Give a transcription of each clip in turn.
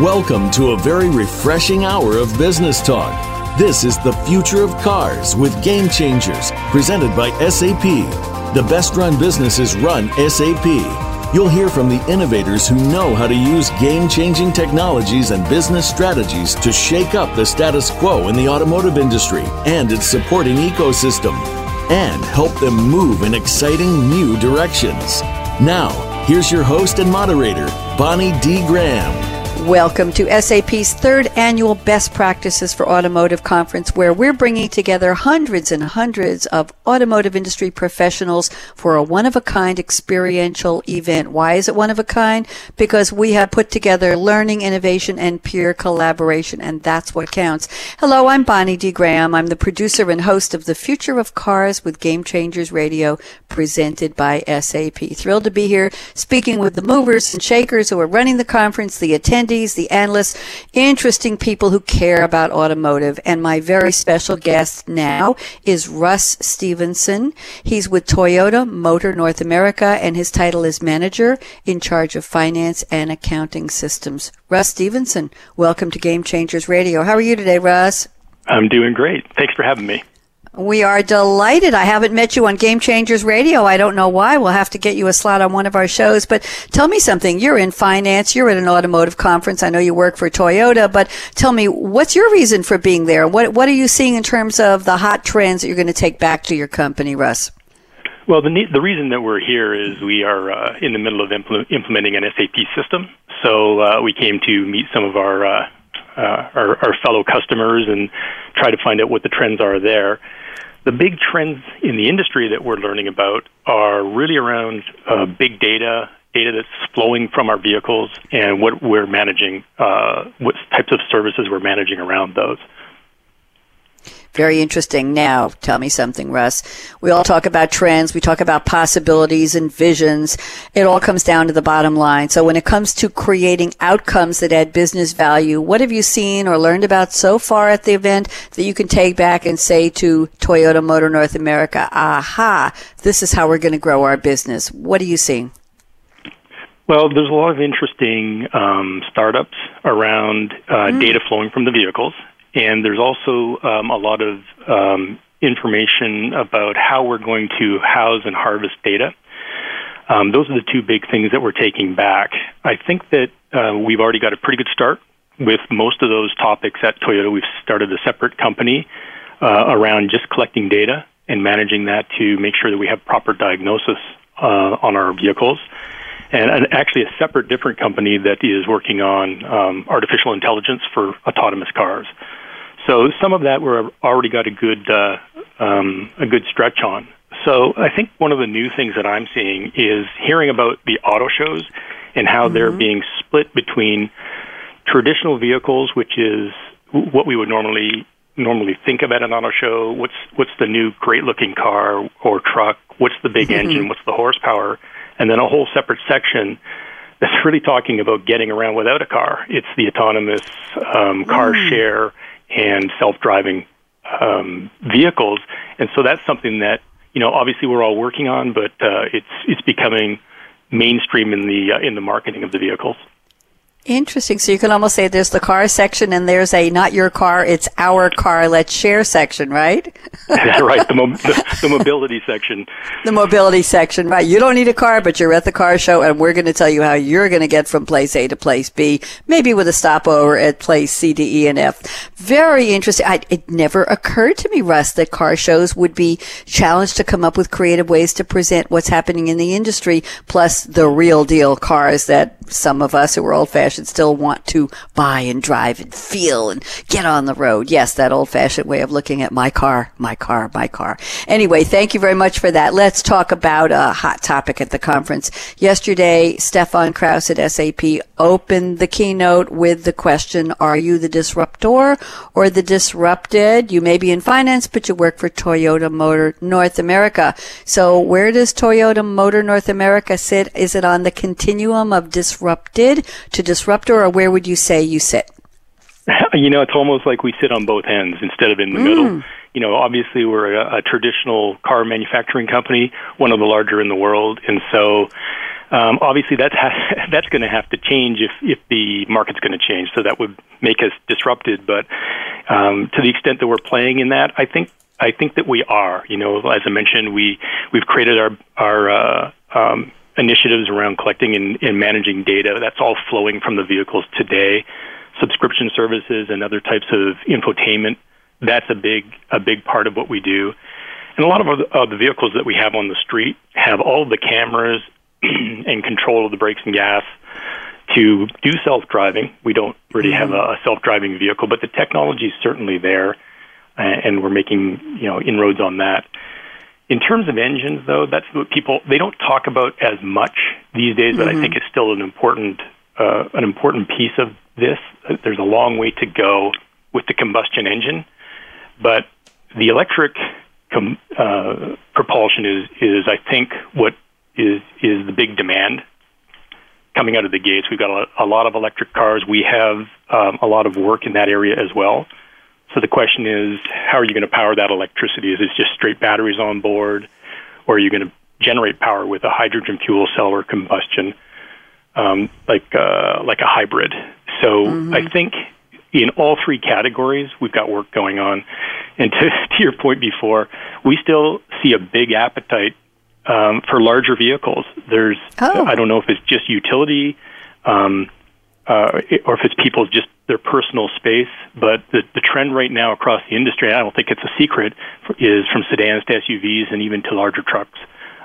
Welcome to a very refreshing hour of business talk. This is the future of cars with Game Changers, presented by SAP. The best run businesses run SAP. You'll hear from the innovators who know how to use game changing technologies and business strategies to shake up the status quo in the automotive industry and its supporting ecosystem, and help them move in exciting new directions. Now, here's your host and moderator, Bonnie D. Graham. Welcome to SAP's third annual Best Practices for Automotive Conference, where we're bringing together hundreds and hundreds of automotive industry professionals for a one of a kind experiential event. Why is it one of a kind? Because we have put together learning, innovation, and peer collaboration, and that's what counts. Hello, I'm Bonnie D. Graham. I'm the producer and host of The Future of Cars with Game Changers Radio, presented by SAP. Thrilled to be here speaking with the movers and shakers who are running the conference, the attendees, attendees, the analysts, interesting people who care about automotive. And my very special guest now is Russ Stevenson. He's with Toyota Motor North America, and his title is Manager in charge of Finance and Accounting Systems. Russ Stevenson, welcome to Game Changers Radio. How are you today, Russ? I'm doing great. Thanks for having me. We are delighted. I haven't met you on Game Changers Radio. I don't know why. We'll have to get you a slot on one of our shows. But tell me something. You're in finance. You're at an automotive conference. I know you work for Toyota, but tell me, what's your reason for being there? What, what are you seeing in terms of the hot trends that you're going to take back to your company, Russ? Well, the, the reason that we're here is we are uh, in the middle of impl- implementing an SAP system. So uh, we came to meet some of our, uh, uh our, our fellow customers and try to find out what the trends are there the big trends in the industry that we're learning about are really around uh, big data, data that's flowing from our vehicles, and what we're managing, uh, what types of services we're managing around those. Very interesting. Now, tell me something, Russ. We all talk about trends. We talk about possibilities and visions. It all comes down to the bottom line. So when it comes to creating outcomes that add business value, what have you seen or learned about so far at the event that you can take back and say to Toyota Motor North America, aha, this is how we're going to grow our business? What are you seeing? Well, there's a lot of interesting um, startups around uh, mm. data flowing from the vehicles and there's also um, a lot of um, information about how we're going to house and harvest data. Um, those are the two big things that we're taking back. I think that uh, we've already got a pretty good start with most of those topics at Toyota. We've started a separate company uh, around just collecting data and managing that to make sure that we have proper diagnosis uh, on our vehicles and, and, actually a separate different company that is working on um, artificial intelligence for autonomous cars. So some of that we're already got a good uh, um, a good stretch on. So I think one of the new things that I'm seeing is hearing about the auto shows and how mm-hmm. they're being split between traditional vehicles, which is what we would normally normally think about an auto show. What's what's the new great looking car or truck? What's the big mm-hmm. engine? What's the horsepower? And then a whole separate section that's really talking about getting around without a car. It's the autonomous um, car mm. share and self-driving um, vehicles. And so that's something that you know obviously we're all working on, but uh, it's it's becoming mainstream in the uh, in the marketing of the vehicles. Interesting. So you can almost say there's the car section and there's a not your car, it's our car, let's share section, right? right. The, mo- the, the, mobility section. The mobility section, right. You don't need a car, but you're at the car show and we're going to tell you how you're going to get from place A to place B, maybe with a stopover at place C, D, E, and F. Very interesting. I, it never occurred to me, Russ, that car shows would be challenged to come up with creative ways to present what's happening in the industry, plus the real deal cars that some of us who are old fashioned still want to buy and drive and feel and get on the road. Yes, that old fashioned way of looking at my car, my car, my car. Anyway, thank you very much for that. Let's talk about a hot topic at the conference. Yesterday, Stefan Krause at SAP opened the keynote with the question, are you the disruptor or the disrupted? You may be in finance, but you work for Toyota Motor North America. So where does Toyota Motor North America sit? Is it on the continuum of disrupted to disruptor, or where would you say you sit? You know, it's almost like we sit on both ends instead of in the mm. middle. You know, obviously we're a, a traditional car manufacturing company, one of the larger in the world, and so Um, obviously, that's ha- that's going to have to change if if the market's going to change. So that would make us disrupted. But um, to the extent that we're playing in that, I think I think that we are. You know, as I mentioned, we we've created our our uh, um, initiatives around collecting and, and managing data. That's all flowing from the vehicles today. Subscription services and other types of infotainment. That's a big a big part of what we do. And a lot of the, uh, the vehicles that we have on the street have all the cameras and control of the brakes and gas to do self-driving. We don't really have a, a self-driving vehicle, but the technology is certainly there, and we're making you know inroads on that. In terms of engines, though, that's what people they don't talk about as much these days, but mm-hmm. I think it's still an important uh, an important piece of this. There's a long way to go with the combustion engine, but the electric com- uh, propulsion is is I think what is is the big demand coming out of the gates. We've got a, a lot of electric cars. We have um, a lot of work in that area as well. So the question is, how are you going to power that electricity? Is it just straight batteries on board, or are you going to generate power with a hydrogen fuel cell or combustion, um, like uh, like a hybrid? So mm-hmm. I think in all three categories, we've got work going on. And to, to your point before, we still see a big appetite um, for larger vehicles. There's, oh. I don't know if it's just utility, um, uh, or if it's people just their personal space, but the, the trend right now across the industry, I don't think it's a secret, is from sedans to SUVs and even to larger trucks.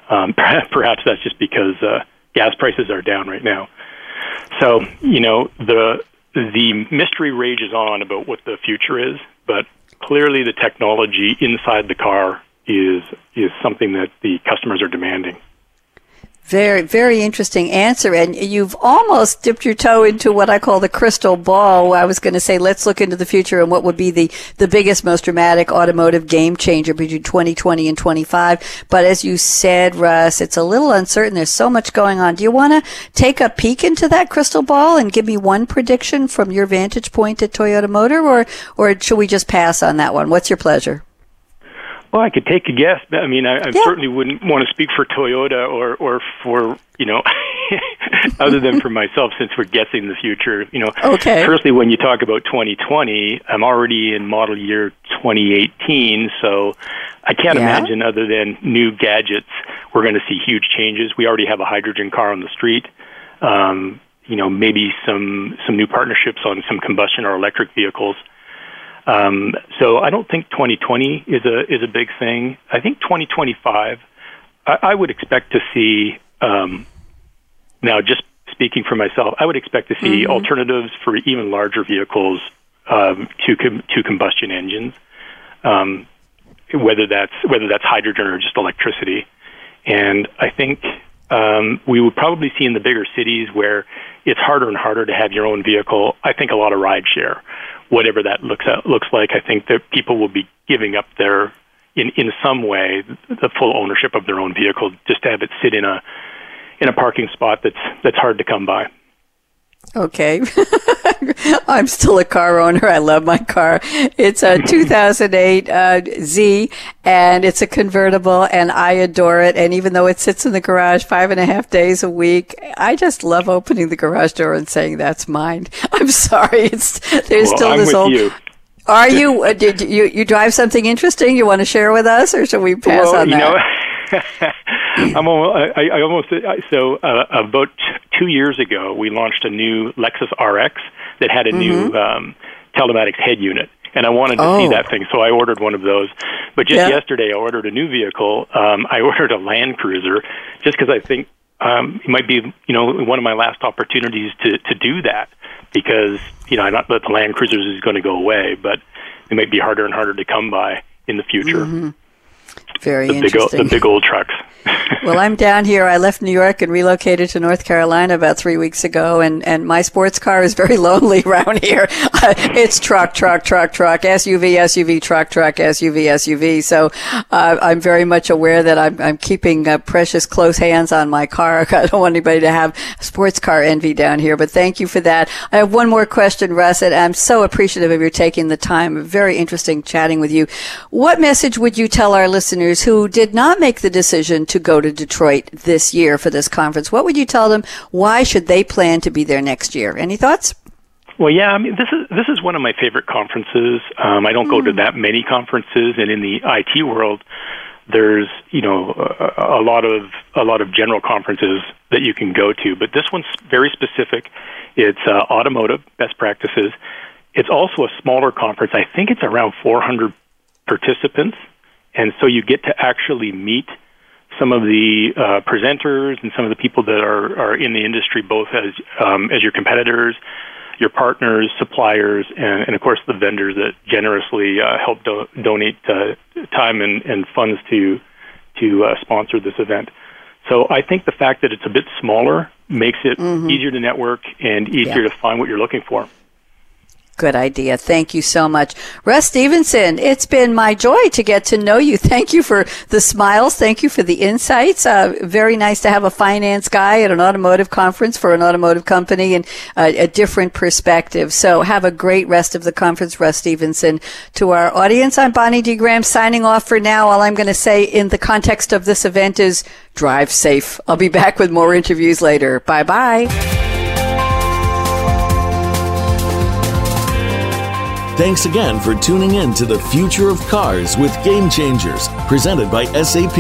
Um, perhaps that's just because uh, gas prices are down right now. So, you know, the the mystery rages on about what the future is, but clearly the technology inside the car is is something that the customers are demanding. Very, very interesting answer. And you've almost dipped your toe into what I call the crystal ball. I was going to say, let's look into the future and what would be the, the biggest, most dramatic automotive game changer between 2020 and 25. But as you said, Russ, it's a little uncertain. There's so much going on. Do you want to take a peek into that crystal ball and give me one prediction from your vantage point at Toyota Motor or, or should we just pass on that one? What's your pleasure? Well, I could take a guess. I mean, I, I yeah. certainly wouldn't want to speak for Toyota or or for you know, other than for myself, since we're guessing the future. You know, okay. Firstly, when you talk about 2020, I'm already in model year 2018, so I can't yeah. imagine other than new gadgets, we're going to see huge changes. We already have a hydrogen car on the street. Um, you know, maybe some some new partnerships on some combustion or electric vehicles. Um, so I don't think 2020 is a is a big thing. I think 2025, I, I would expect to see. Um, now, just speaking for myself, I would expect to see mm-hmm. alternatives for even larger vehicles um, to com- to combustion engines, um, whether that's whether that's hydrogen or just electricity. And I think um, we would probably see in the bigger cities where it's harder and harder to have your own vehicle. I think a lot of ride share, whatever that looks at, looks like. I think that people will be giving up their in in some way the full ownership of their own vehicle just to have it sit in a in a parking spot that's that's hard to come by. Okay. I'm still a car owner. I love my car. It's a 2008 uh, Z, and it's a convertible, and I adore it. And even though it sits in the garage five and a half days a week, I just love opening the garage door and saying, "That's mine." I'm sorry. It's there's well, still I'm this old. You. Are you? Uh, did you you drive something interesting you want to share with us, or should we pass well, on that? Know, I'm almost, I, I almost so uh, about two years ago we launched a new Lexus RX that had a mm-hmm. new um, telematics head unit, and I wanted to oh. see that thing, so I ordered one of those. But just yeah. yesterday, I ordered a new vehicle. Um, I ordered a Land Cruiser just because I think um, it might be you know one of my last opportunities to to do that because you know not that the Land Cruisers is going to go away, but it might be harder and harder to come by in the future. Mm-hmm. Very the interesting. Big, the big old trucks. well, I'm down here. I left New York and relocated to North Carolina about three weeks ago, and, and my sports car is very lonely around here. it's truck, truck, truck, truck, SUV, SUV, truck, truck, SUV, SUV. So uh, I'm very much aware that I'm, I'm keeping uh, precious close hands on my car. I don't want anybody to have sports car envy down here, but thank you for that. I have one more question, Russ, and I'm so appreciative of your taking the time. Very interesting chatting with you. What message would you tell our listeners? Listeners who did not make the decision to go to Detroit this year for this conference, what would you tell them? Why should they plan to be there next year? Any thoughts? Well, yeah, I mean, this is this is one of my favorite conferences. Um, I don't mm. go to hmm. that many conferences, and in the IT world, there's you know a, a lot of a lot of general conferences that you can go to, but this one's very specific. It's uh, automotive best practices. It's also a smaller conference. I think it's around 400 participants, and so you get to actually meet some of the uh, presenters and some of the people that are, are in the industry, both as um, as your competitors, your partners, suppliers, and, and of course the vendors that generously uh, help do- donate uh, time and, and funds to to uh, sponsor this event. So I think the fact that it's a bit smaller makes it mm-hmm. easier to network and easier yeah. to find what you're looking for. Good idea. Thank you so much. Russ Stevenson, it's been my joy to get to know you. Thank you for the smiles. Thank you for the insights. Uh, very nice to have a finance guy at an automotive conference for an automotive company and uh, a different perspective. So have a great rest of the conference, Russ Stevenson. To our audience, I'm Bonnie D. Graham signing off for now. All I'm going to say in the context of this event is drive safe. I'll be back with more interviews later. Bye bye. Thanks again for tuning in to the Future of Cars with Game Changers, presented by SAP.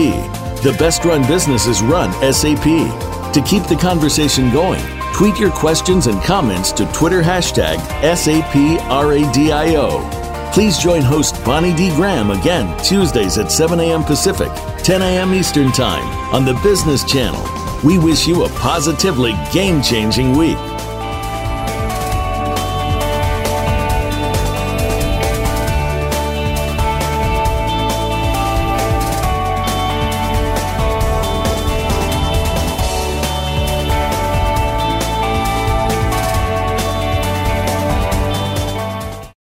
The best run businesses run SAP. To keep the conversation going, tweet your questions and comments to Twitter hashtag SAPRADIO. Please join host Bonnie D. Graham again Tuesdays at 7 a.m. Pacific, 10 a.m. Eastern Time on the Business Channel. We wish you a positively game changing week.